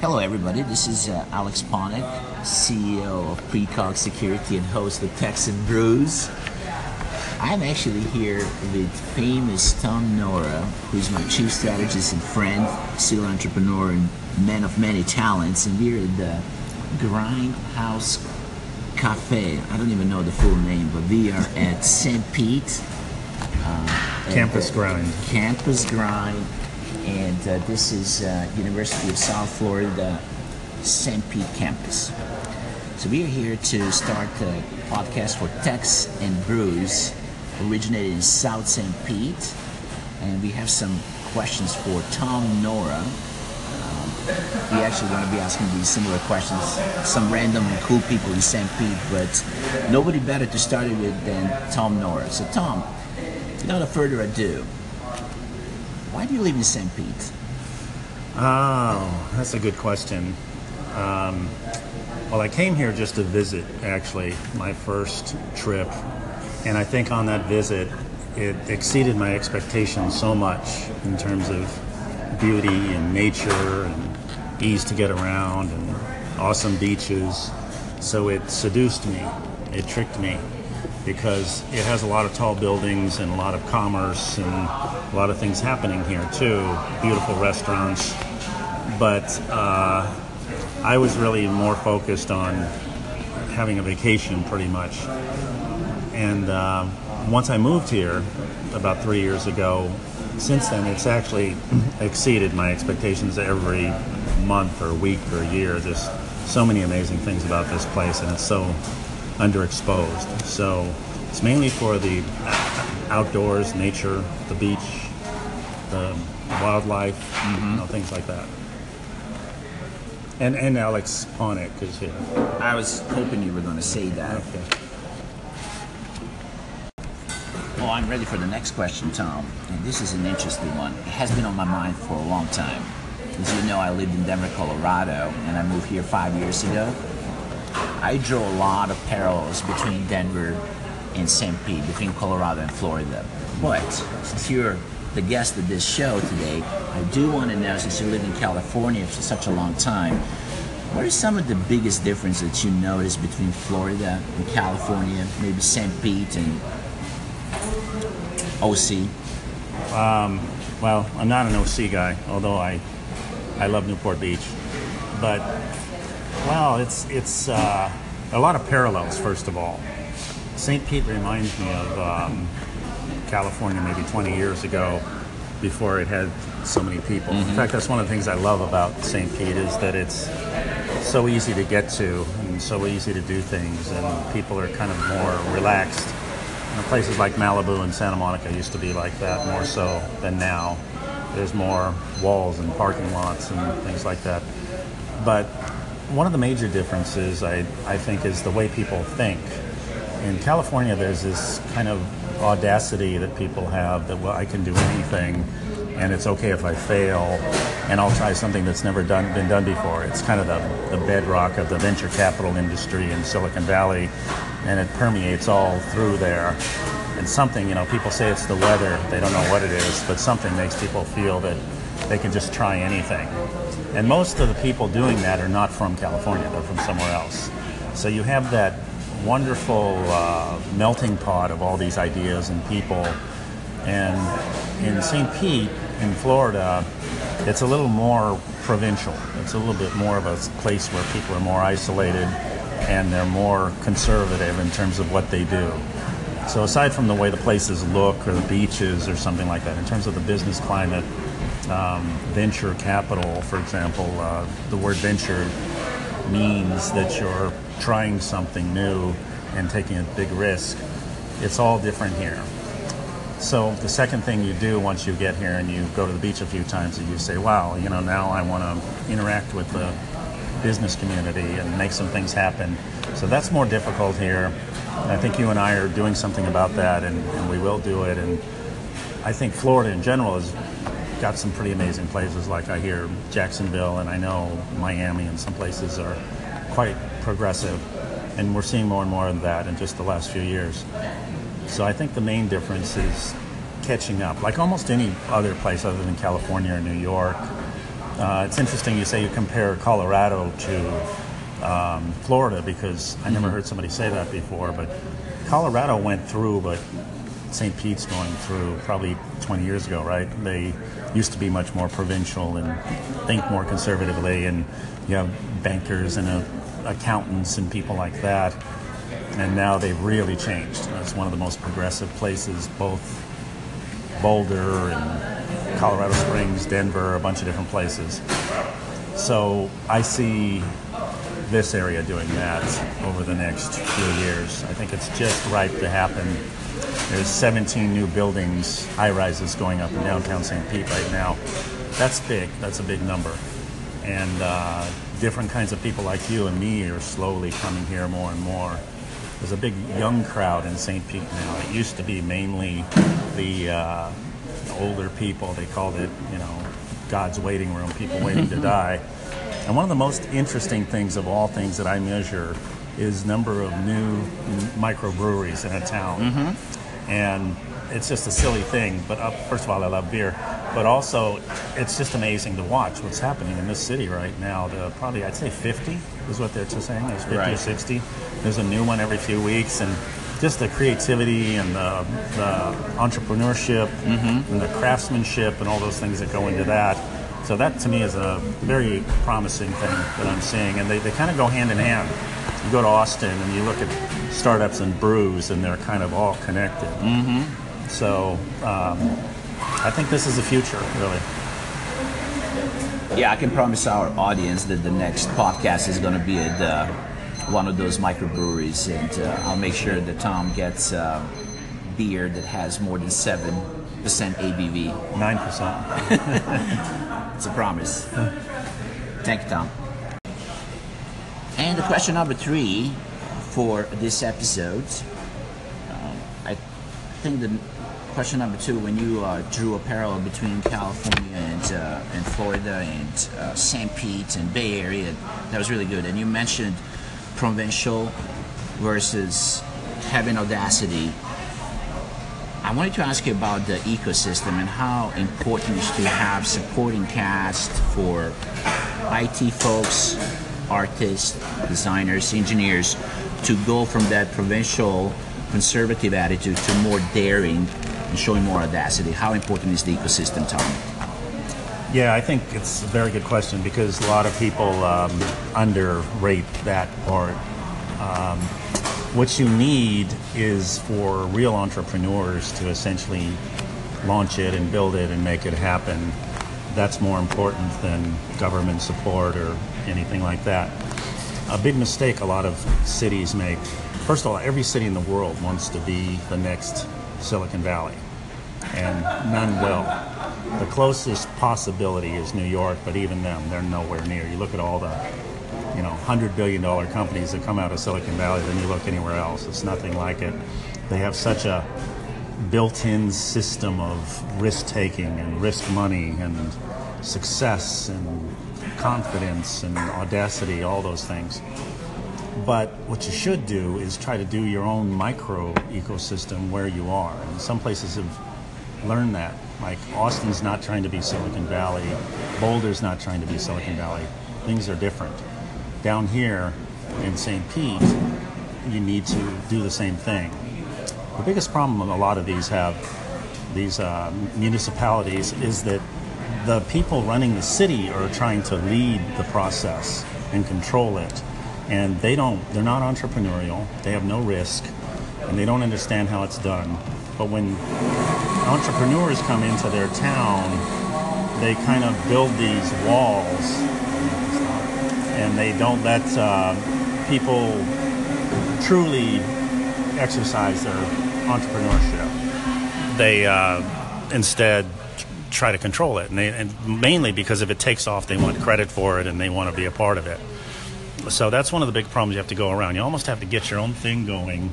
Hello, everybody. This is uh, Alex Ponick, CEO of Precog Security and host of Texan Brews. I'm actually here with famous Tom Nora, who's my chief strategist and friend, serial entrepreneur, and man of many talents. And we're at the Grindhouse Cafe. I don't even know the full name, but we are at St. Pete. Uh, Campus Grind. Campus Grind and uh, this is uh, University of South Florida St. Pete campus. So we are here to start a podcast for Tex and Brews, originated in South St. Pete, and we have some questions for Tom Nora. Um, we actually want to be asking these similar questions, some random cool people in St. Pete, but nobody better to start it with than Tom Nora. So Tom, without further ado, why do you live in St. Pete? Oh, that's a good question. Um, well, I came here just to visit, actually, my first trip. And I think on that visit, it exceeded my expectations so much in terms of beauty and nature and ease to get around and awesome beaches. So it seduced me, it tricked me because it has a lot of tall buildings and a lot of commerce and a lot of things happening here too. Beautiful restaurants, but uh, I was really more focused on having a vacation, pretty much. And uh, once I moved here about three years ago, since then it's actually exceeded my expectations every month or week or year. There's so many amazing things about this place, and it's so underexposed. So it's mainly for the outdoors, nature, the beach, the wildlife, mm-hmm. you know, things like that. And and Alex Ponick is here. I was hoping you were going to say that. Okay. Well, I'm ready for the next question, Tom. And this is an interesting one. It has been on my mind for a long time. As you know, I lived in Denver, Colorado, and I moved here five years ago. I draw a lot of parallels between Denver and St. Pete, between Colorado and Florida. But since you're the guest of this show today, I do want to know, since you lived in California for such a long time, what are some of the biggest differences that you notice between Florida and California, maybe St. Pete and OC? Um, well, I'm not an OC guy, although I I love Newport Beach, but well, it's it's uh, a lot of parallels. First of all, St. Pete reminds me of um, California maybe 20 years ago, before it had so many people. Mm-hmm. In fact, that's one of the things I love about St. Pete is that it's so easy to get to and so easy to do things, and people are kind of more relaxed. You know, places like Malibu and Santa Monica used to be like that more so than now. There's more walls and parking lots and things like that. But one of the major differences, I, I think, is the way people think. In California, there's this kind of audacity that people have that, well, I can do anything and it's okay if I fail and I'll try something that's never done, been done before. It's kind of the, the bedrock of the venture capital industry in Silicon Valley and it permeates all through there. And something, you know, people say it's the weather, they don't know what it is, but something makes people feel that they can just try anything. And most of the people doing that are not from California, they're from somewhere else. So you have that wonderful uh, melting pot of all these ideas and people. And in St. Pete, in Florida, it's a little more provincial. It's a little bit more of a place where people are more isolated and they're more conservative in terms of what they do. So aside from the way the places look or the beaches or something like that, in terms of the business climate, um, venture capital, for example, uh, the word venture means that you're trying something new and taking a big risk. It's all different here. So the second thing you do once you get here and you go to the beach a few times and you say, wow, you know, now I want to interact with the business community and make some things happen. So that's more difficult here. I think you and I are doing something about that and, and we will do it. And I think Florida in general is got some pretty amazing places. Like I hear Jacksonville, and I know Miami, and some places are quite progressive, and we're seeing more and more of that in just the last few years. So I think the main difference is catching up. Like almost any other place other than California or New York, Uh, it's interesting you say you compare Colorado to um, Florida because I never heard somebody say that before. But Colorado went through, but St. Pete's going through probably 20 years ago, right? They used to be much more provincial and think more conservatively, and you have bankers and uh, accountants and people like that. And now they've really changed. It's one of the most progressive places, both Boulder and Colorado Springs, Denver, a bunch of different places. So I see this area doing that over the next few years. I think it's just ripe to happen. There's 17 new buildings, high rises going up in downtown St. Pete right now. That's big. That's a big number. And uh, different kinds of people like you and me are slowly coming here more and more. There's a big young crowd in St. Pete now. It used to be mainly the uh, older people. They called it, you know, God's waiting room, people waiting to die. And one of the most interesting things of all things that I measure is number of new microbreweries in a town. And it's just a silly thing. But uh, first of all, I love beer. But also, it's just amazing to watch what's happening in this city right now. The, probably, I'd say 50 is what they're saying. There's 50 or 60. There's a new one every few weeks. And just the creativity and the, the entrepreneurship and the craftsmanship and all those things that go into that. So that to me is a very promising thing that I'm seeing, and they, they kind of go hand in hand. You go to Austin and you look at startups and brews, and they're kind of all connected. Mm-hmm. So um, I think this is the future, really. Yeah, I can promise our audience that the next podcast is going to be at uh, one of those microbreweries, and uh, I'll make sure that Tom gets uh, beer that has more than seven percent ABV. Nine percent. It's a promise. Thank you, Tom. And the question number three for this episode, um, I think the question number two, when you uh, drew a parallel between California and uh, and Florida and uh, St. Pete and Bay Area, that was really good. And you mentioned provincial versus having audacity. I wanted to ask you about the ecosystem and how important it is to have supporting cast for IT folks, artists, designers, engineers to go from that provincial conservative attitude to more daring and showing more audacity. How important is the ecosystem, Tom? Yeah, I think it's a very good question because a lot of people um, underrate that part. Um, what you need is for real entrepreneurs to essentially launch it and build it and make it happen. That's more important than government support or anything like that. A big mistake a lot of cities make. First of all, every city in the world wants to be the next Silicon Valley, and none will. The closest possibility is New York, but even them, they're nowhere near. You look at all the, you know, hundred billion dollar companies that come out of Silicon Valley, then you look anywhere else. It's nothing like it. They have such a built-in system of risk-taking and risk money and success and confidence and audacity, all those things. But what you should do is try to do your own micro ecosystem where you are. And some places have learned that. Like Austin's not trying to be Silicon Valley, Boulder's not trying to be Silicon Valley. Things are different. Down here in St. Pete, you need to do the same thing. The biggest problem a lot of these have, these uh, municipalities, is that the people running the city are trying to lead the process and control it. And they don't, they're not entrepreneurial, they have no risk, and they don't understand how it's done. But when entrepreneurs come into their town, they kind of build these walls and they don't let uh, people truly exercise their entrepreneurship. They uh, instead try to control it, and, they, and mainly because if it takes off, they want credit for it and they want to be a part of it. So that's one of the big problems you have to go around. You almost have to get your own thing going,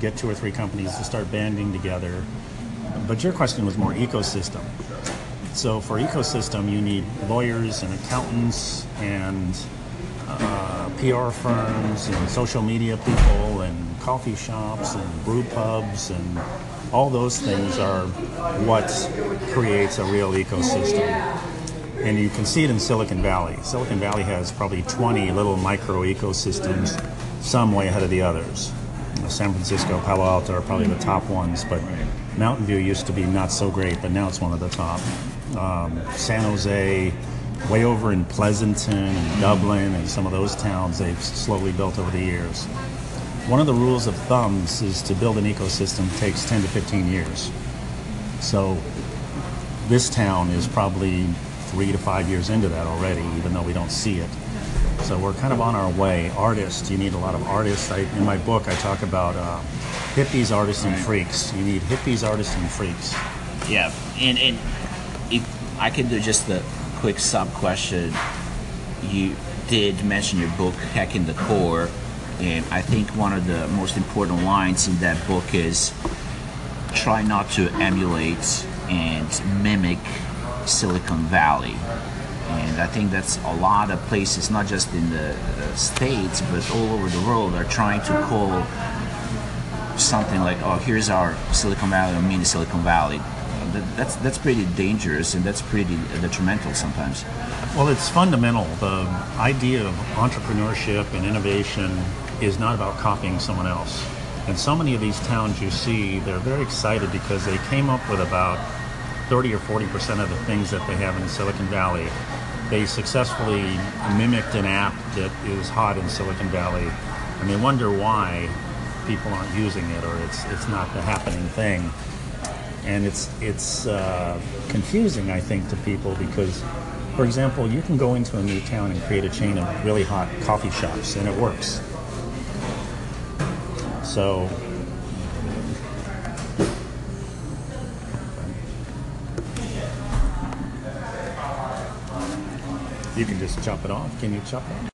get two or three companies to start banding together. But your question was more ecosystem. So for ecosystem, you need lawyers and accountants and uh, PR firms and social media people and coffee shops and brew pubs and all those things are what creates a real ecosystem. and you can see it in Silicon Valley. Silicon Valley has probably 20 little micro ecosystems, some way ahead of the others. You know, San Francisco, Palo Alto are probably the top ones, but Mountain View used to be not so great, but now it's one of the top. Um, San Jose, way over in Pleasanton and Dublin and some of those towns they've slowly built over the years. One of the rules of thumbs is to build an ecosystem takes 10 to 15 years. So this town is probably three to five years into that already, even though we don't see it. So we're kind of on our way. Artists, you need a lot of artists. I, in my book, I talk about uh, hippies, artists, and freaks. You need hippies, artists, and freaks. Yeah, and and if I could do just a quick sub question, you did mention your book hacking the core, and I think one of the most important lines in that book is try not to emulate and mimic Silicon Valley. And I think that's a lot of places, not just in the uh, States, but all over the world, are trying to call something like, oh, here's our Silicon Valley or mini Silicon Valley. That, that's, that's pretty dangerous and that's pretty detrimental sometimes. Well, it's fundamental. The idea of entrepreneurship and innovation is not about copying someone else. And so many of these towns you see, they're very excited because they came up with about 30 or 40 percent of the things that they have in Silicon Valley. They successfully mimicked an app that is hot in Silicon Valley, and they wonder why people aren't using it or it's it's not the happening thing. And it's it's uh, confusing, I think, to people because, for example, you can go into a new town and create a chain of really hot coffee shops, and it works. So You can just chop it off. Can you chop it off?